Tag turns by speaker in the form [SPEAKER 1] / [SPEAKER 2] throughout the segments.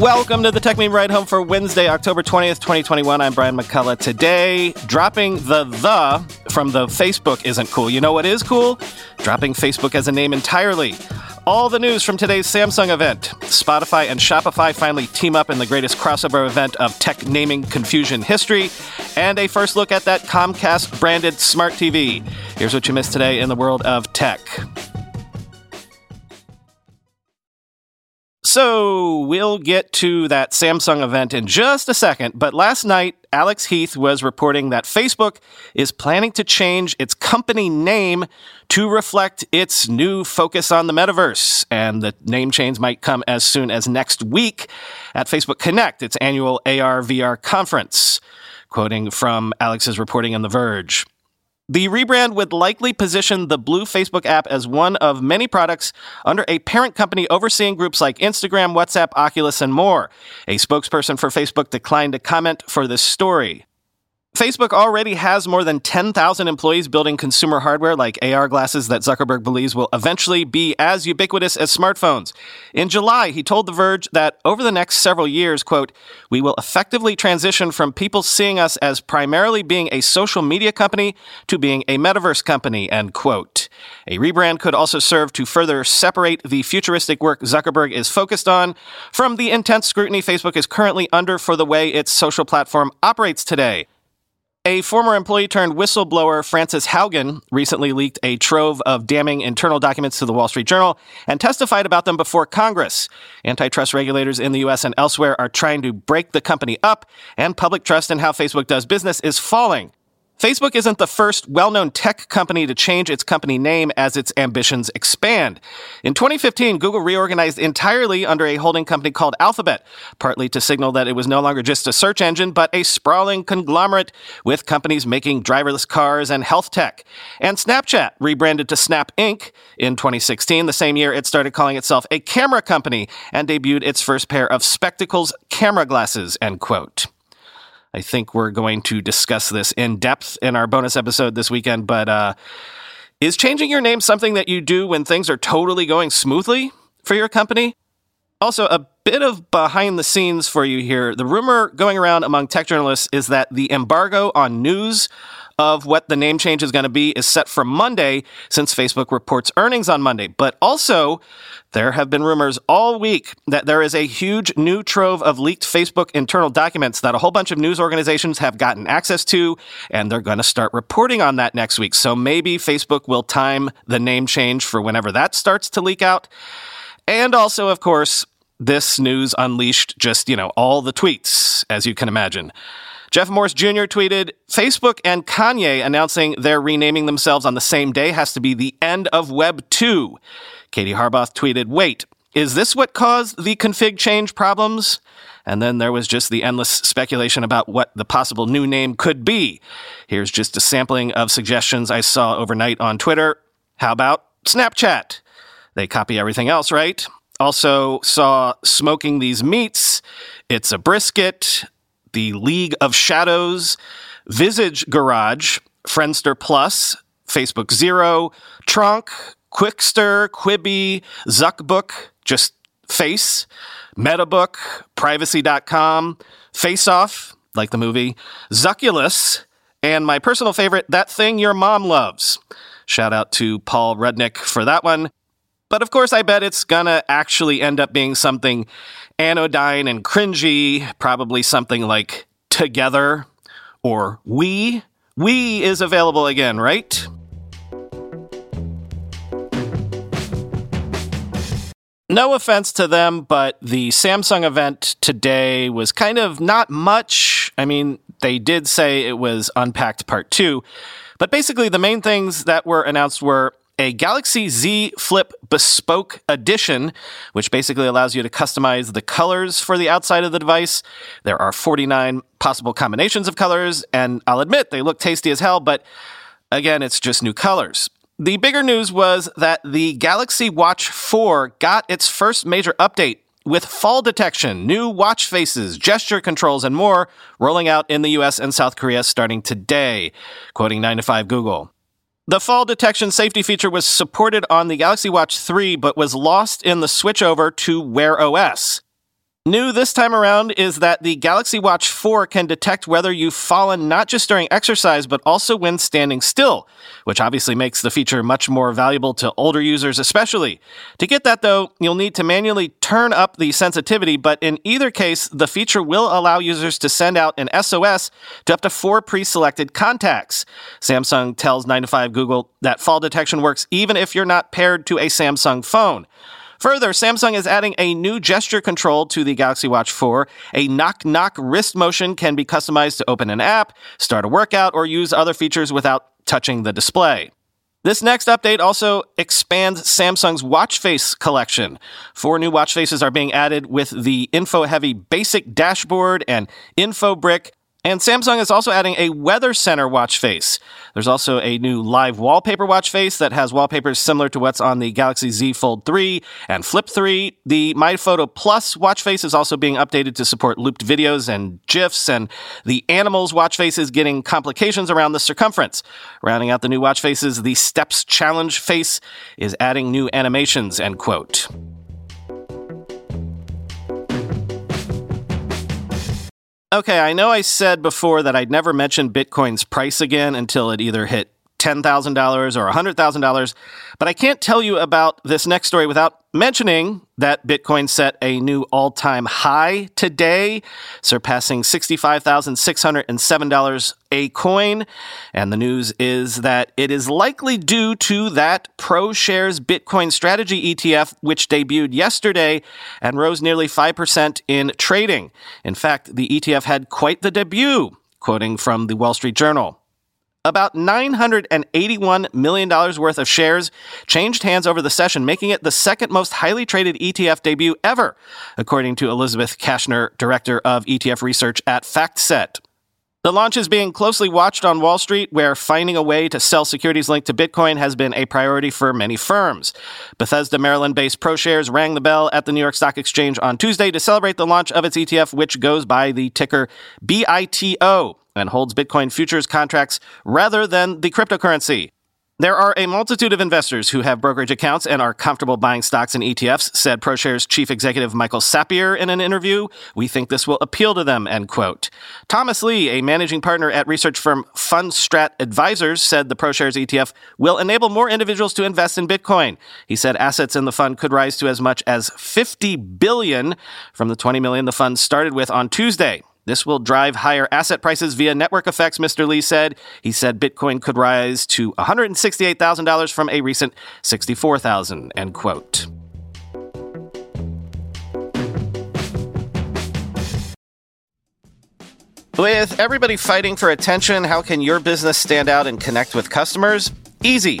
[SPEAKER 1] Welcome to the Techmeme Ride Home for Wednesday, October 20th, 2021. I'm Brian McCullough. Today, dropping the the from the Facebook isn't cool. You know what is cool? Dropping Facebook as a name entirely. All the news from today's Samsung event. Spotify and Shopify finally team up in the greatest crossover event of tech naming confusion history. And a first look at that Comcast branded smart TV. Here's what you missed today in the world of tech. So we'll get to that Samsung event in just a second, but last night, Alex Heath was reporting that Facebook is planning to change its company name to reflect its new focus on the metaverse. And the name change might come as soon as next week at Facebook Connect, its annual AR VR conference. Quoting from Alex's reporting on The Verge. The rebrand would likely position the Blue Facebook app as one of many products under a parent company overseeing groups like Instagram, WhatsApp, Oculus, and more. A spokesperson for Facebook declined to comment for this story. Facebook already has more than 10,000 employees building consumer hardware like AR glasses that Zuckerberg believes will eventually be as ubiquitous as smartphones. In July, he told The Verge that over the next several years, quote, we will effectively transition from people seeing us as primarily being a social media company to being a metaverse company, end quote. A rebrand could also serve to further separate the futuristic work Zuckerberg is focused on from the intense scrutiny Facebook is currently under for the way its social platform operates today. A former employee turned whistleblower, Frances Haugen, recently leaked a trove of damning internal documents to the Wall Street Journal and testified about them before Congress. Antitrust regulators in the U.S. and elsewhere are trying to break the company up, and public trust in how Facebook does business is falling. Facebook isn't the first well-known tech company to change its company name as its ambitions expand. In 2015, Google reorganized entirely under a holding company called Alphabet, partly to signal that it was no longer just a search engine, but a sprawling conglomerate with companies making driverless cars and health tech. And Snapchat rebranded to Snap Inc. in 2016, the same year it started calling itself a camera company and debuted its first pair of spectacles camera glasses, end quote. I think we're going to discuss this in depth in our bonus episode this weekend. But uh, is changing your name something that you do when things are totally going smoothly for your company? Also, a bit of behind the scenes for you here. The rumor going around among tech journalists is that the embargo on news of what the name change is going to be is set for Monday since Facebook reports earnings on Monday. But also, there have been rumors all week that there is a huge new trove of leaked Facebook internal documents that a whole bunch of news organizations have gotten access to, and they're going to start reporting on that next week. So maybe Facebook will time the name change for whenever that starts to leak out. And also, of course, this news unleashed just, you know, all the tweets, as you can imagine. Jeff Morris Jr. tweeted Facebook and Kanye announcing they're renaming themselves on the same day has to be the end of Web 2. Katie Harbath tweeted, Wait, is this what caused the config change problems? And then there was just the endless speculation about what the possible new name could be. Here's just a sampling of suggestions I saw overnight on Twitter. How about Snapchat? They copy everything else, right? Also saw smoking these meats. It's a brisket the League of Shadows, Visage Garage, Friendster Plus, Facebook Zero, Trunk, Quickster, Quibi, Zuckbook, just Face, Metabook, Privacy.com, Face Off, like the movie, Zucculus, and my personal favorite, That Thing Your Mom Loves. Shout out to Paul Rudnick for that one. But of course, I bet it's gonna actually end up being something anodyne and cringy, probably something like Together or We. We is available again, right? No offense to them, but the Samsung event today was kind of not much. I mean, they did say it was Unpacked Part 2, but basically the main things that were announced were a Galaxy Z Flip Bespoke Edition, which basically allows you to customize the colors for the outside of the device. There are 49 possible combinations of colors, and I'll admit they look tasty as hell, but again, it's just new colors. The bigger news was that the Galaxy Watch 4 got its first major update with fall detection, new watch faces, gesture controls, and more rolling out in the US and South Korea starting today, quoting 9 to 5 Google. The fall detection safety feature was supported on the Galaxy Watch 3, but was lost in the switchover to Wear OS. New this time around is that the Galaxy Watch 4 can detect whether you've fallen not just during exercise, but also when standing still, which obviously makes the feature much more valuable to older users, especially. To get that, though, you'll need to manually turn up the sensitivity, but in either case, the feature will allow users to send out an SOS to up to four pre selected contacts. Samsung tells 9 to 5 Google that fall detection works even if you're not paired to a Samsung phone. Further, Samsung is adding a new gesture control to the Galaxy Watch 4. A knock knock wrist motion can be customized to open an app, start a workout, or use other features without touching the display. This next update also expands Samsung's watch face collection. Four new watch faces are being added with the info heavy basic dashboard and info brick and Samsung is also adding a Weather Center watch face. There's also a new live wallpaper watch face that has wallpapers similar to what's on the Galaxy Z Fold 3 and Flip 3. The My Photo Plus watch face is also being updated to support looped videos and GIFs, and the Animals watch face is getting complications around the circumference. Rounding out the new watch faces, the Steps Challenge face is adding new animations, end quote. Okay, I know I said before that I'd never mention Bitcoin's price again until it either hit $10,000 or $100,000. But I can't tell you about this next story without mentioning that Bitcoin set a new all time high today, surpassing $65,607 a coin. And the news is that it is likely due to that ProShares Bitcoin Strategy ETF, which debuted yesterday and rose nearly 5% in trading. In fact, the ETF had quite the debut, quoting from the Wall Street Journal. About $981 million worth of shares changed hands over the session, making it the second most highly traded ETF debut ever, according to Elizabeth Kashner, director of ETF research at FactSet. The launch is being closely watched on Wall Street, where finding a way to sell securities linked to Bitcoin has been a priority for many firms. Bethesda, Maryland based ProShares rang the bell at the New York Stock Exchange on Tuesday to celebrate the launch of its ETF, which goes by the ticker BITO and holds Bitcoin futures contracts rather than the cryptocurrency. There are a multitude of investors who have brokerage accounts and are comfortable buying stocks and ETFs, said ProShares chief executive Michael Sapir in an interview. We think this will appeal to them, end quote. Thomas Lee, a managing partner at research firm Fundstrat Advisors, said the ProShares ETF will enable more individuals to invest in Bitcoin. He said assets in the fund could rise to as much as 50 billion from the 20 million the fund started with on Tuesday. This will drive higher asset prices via network effects, Mr. Lee said. He said Bitcoin could rise to $168,000 from a recent 64,000, end quote. With everybody fighting for attention, how can your business stand out and connect with customers? Easy.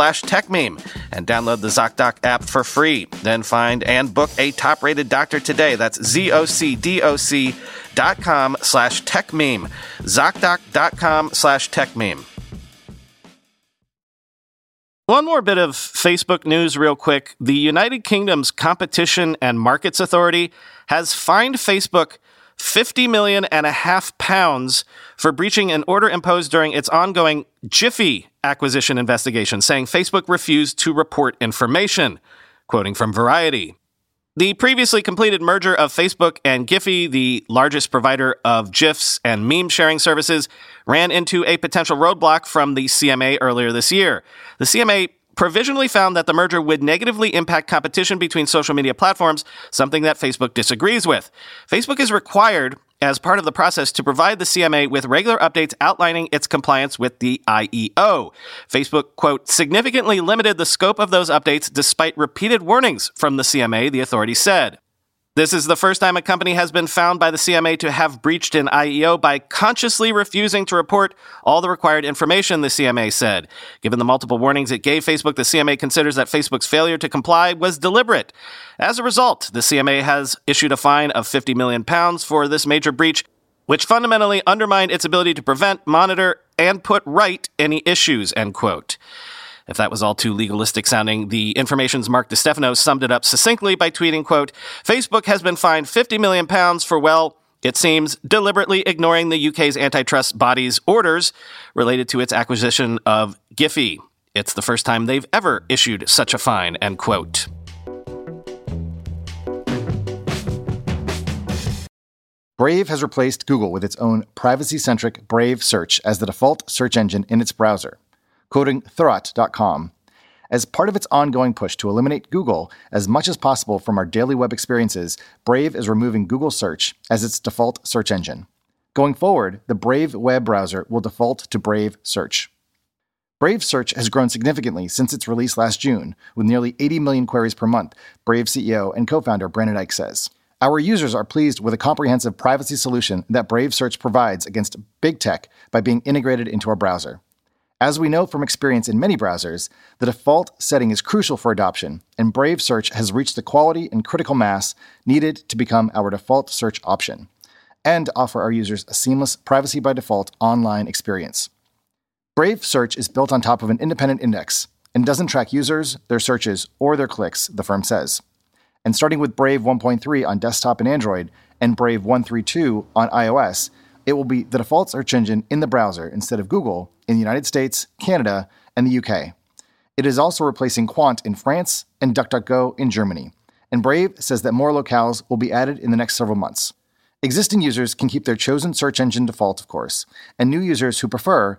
[SPEAKER 1] slash TechMeme and download the ZocDoc app for free. Then find and book a top rated doctor today. That's Z-O-C-D-O-C dot com slash techmeme. ZocDoc.com slash techmeme. One more bit of Facebook news, real quick. The United Kingdom's Competition and Markets Authority has fined Facebook 50 million and a half pounds for breaching an order imposed during its ongoing Giphy acquisition investigation, saying Facebook refused to report information. Quoting from Variety. The previously completed merger of Facebook and Giphy, the largest provider of GIFs and meme sharing services, ran into a potential roadblock from the CMA earlier this year. The CMA provisionally found that the merger would negatively impact competition between social media platforms, something that Facebook disagrees with. Facebook is required as part of the process to provide the CMA with regular updates outlining its compliance with the IEO. Facebook, quote, significantly limited the scope of those updates despite repeated warnings from the CMA, the authority said. This is the first time a company has been found by the CMA to have breached an IEO by consciously refusing to report all the required information, the CMA said. Given the multiple warnings it gave Facebook, the CMA considers that Facebook's failure to comply was deliberate. As a result, the CMA has issued a fine of 50 million pounds for this major breach, which fundamentally undermined its ability to prevent, monitor, and put right any issues, end quote. If that was all too legalistic sounding, the information's Mark Di Stefano summed it up succinctly by tweeting, quote, Facebook has been fined 50 million pounds for, well, it seems, deliberately ignoring the UK's antitrust body's orders related to its acquisition of Giphy. It's the first time they've ever issued such a fine, end quote.
[SPEAKER 2] Brave has replaced Google with its own privacy centric Brave Search as the default search engine in its browser quoting Thurrott.com. As part of its ongoing push to eliminate Google as much as possible from our daily web experiences, Brave is removing Google Search as its default search engine. Going forward, the Brave web browser will default to Brave Search. Brave Search has grown significantly since its release last June, with nearly 80 million queries per month, Brave CEO and co founder Brendan Eich says. Our users are pleased with a comprehensive privacy solution that Brave Search provides against big tech by being integrated into our browser. As we know from experience in many browsers, the default setting is crucial for adoption, and Brave Search has reached the quality and critical mass needed to become our default search option and offer our users a seamless privacy by default online experience. Brave Search is built on top of an independent index and doesn't track users, their searches, or their clicks, the firm says. And starting with Brave 1.3 on desktop and Android and Brave 132 on iOS, it will be the default search engine in the browser instead of Google in the United States, Canada, and the UK. It is also replacing Qwant in France and DuckDuckGo in Germany. And Brave says that more locales will be added in the next several months. Existing users can keep their chosen search engine default, of course, and new users who prefer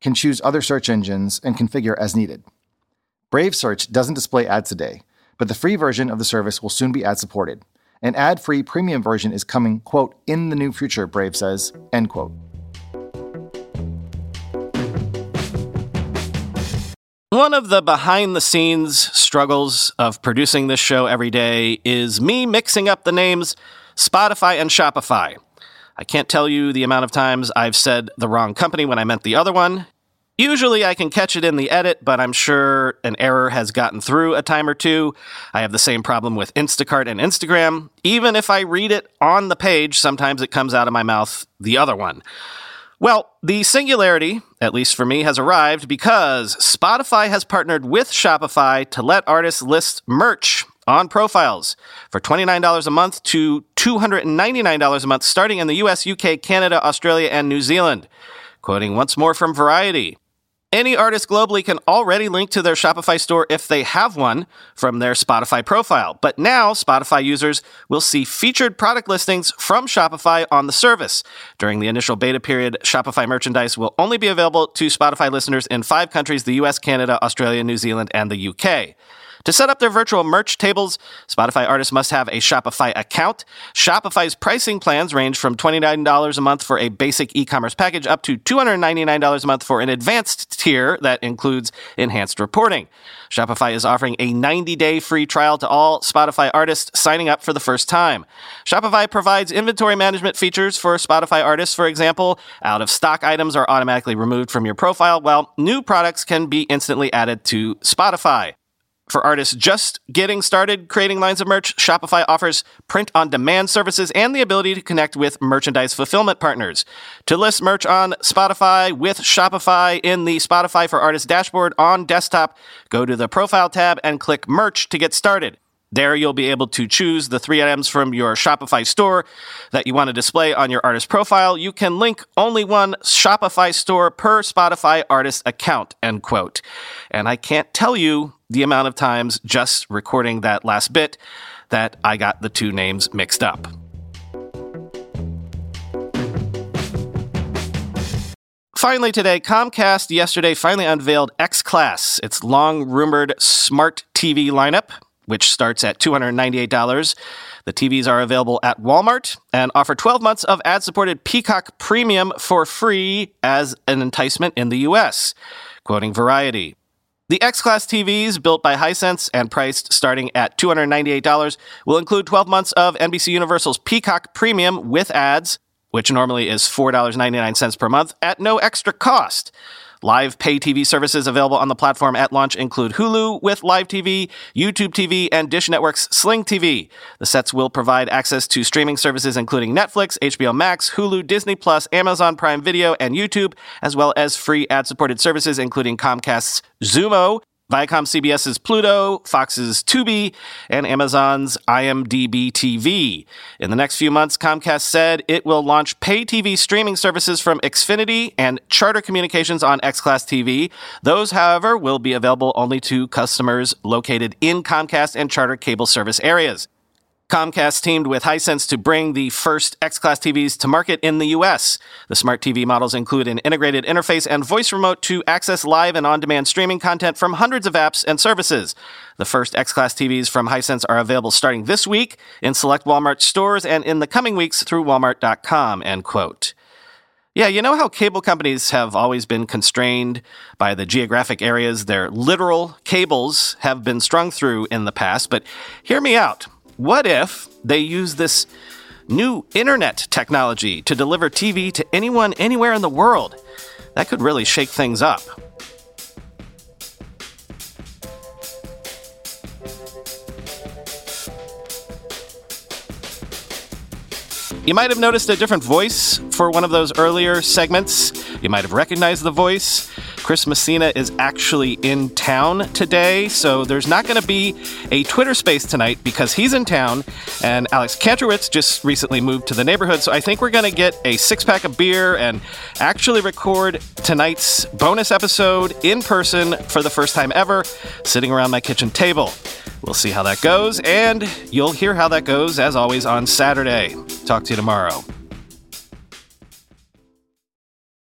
[SPEAKER 2] can choose other search engines and configure as needed. Brave Search doesn't display ads today, but the free version of the service will soon be ad supported. An ad free premium version is coming, quote, in the new future, Brave says, end quote.
[SPEAKER 1] One of the behind the scenes struggles of producing this show every day is me mixing up the names Spotify and Shopify. I can't tell you the amount of times I've said the wrong company when I meant the other one, Usually I can catch it in the edit, but I'm sure an error has gotten through a time or two. I have the same problem with Instacart and Instagram. Even if I read it on the page, sometimes it comes out of my mouth the other one. Well, the singularity, at least for me, has arrived because Spotify has partnered with Shopify to let artists list merch on profiles for $29 a month to $299 a month, starting in the US, UK, Canada, Australia, and New Zealand. Quoting once more from Variety Any artist globally can already link to their Shopify store if they have one from their Spotify profile. But now, Spotify users will see featured product listings from Shopify on the service. During the initial beta period, Shopify merchandise will only be available to Spotify listeners in five countries the US, Canada, Australia, New Zealand, and the UK. To set up their virtual merch tables, Spotify artists must have a Shopify account. Shopify's pricing plans range from $29 a month for a basic e-commerce package up to $299 a month for an advanced tier that includes enhanced reporting. Shopify is offering a 90-day free trial to all Spotify artists signing up for the first time. Shopify provides inventory management features for Spotify artists. For example, out of stock items are automatically removed from your profile, while new products can be instantly added to Spotify. For artists just getting started creating lines of merch, Shopify offers print on demand services and the ability to connect with merchandise fulfillment partners. To list merch on Spotify with Shopify in the Spotify for Artists dashboard on desktop, go to the Profile tab and click Merch to get started. There, you'll be able to choose the three items from your Shopify store that you want to display on your artist profile. You can link only one Shopify store per Spotify artist account, end quote. And I can't tell you the amount of times just recording that last bit that I got the two names mixed up. Finally, today, Comcast yesterday finally unveiled X Class, its long rumored smart TV lineup, which starts at $298. The TVs are available at Walmart and offer 12 months of ad supported Peacock Premium for free as an enticement in the US. Quoting Variety. The X Class TVs, built by Hisense and priced starting at $298, will include 12 months of NBC Universal's Peacock Premium with ads, which normally is $4.99 per month, at no extra cost. Live pay TV services available on the platform at launch include Hulu with Live TV, YouTube TV, and Dish Network's Sling TV. The sets will provide access to streaming services including Netflix, HBO Max, Hulu, Disney Plus, Amazon Prime Video, and YouTube, as well as free ad-supported services including Comcast's Xumo, Viacom CBS's Pluto, Fox's Tubi, and Amazon's IMDb TV. In the next few months, Comcast said it will launch pay TV streaming services from Xfinity and Charter Communications on X Class TV. Those, however, will be available only to customers located in Comcast and Charter cable service areas. Comcast teamed with Hisense to bring the first X Class TVs to market in the US. The smart TV models include an integrated interface and voice remote to access live and on demand streaming content from hundreds of apps and services. The first X Class TVs from Hisense are available starting this week in select Walmart stores and in the coming weeks through walmart.com, end quote. Yeah, you know how cable companies have always been constrained by the geographic areas their literal cables have been strung through in the past, but hear me out. What if they use this new internet technology to deliver TV to anyone anywhere in the world? That could really shake things up. You might have noticed a different voice for one of those earlier segments. You might have recognized the voice. Chris Messina is actually in town today, so there's not going to be a Twitter space tonight because he's in town, and Alex Kantrowitz just recently moved to the neighborhood, so I think we're going to get a six pack of beer and actually record tonight's bonus episode in person for the first time ever, sitting around my kitchen table. We'll see how that goes, and you'll hear how that goes, as always, on Saturday. Talk to you tomorrow.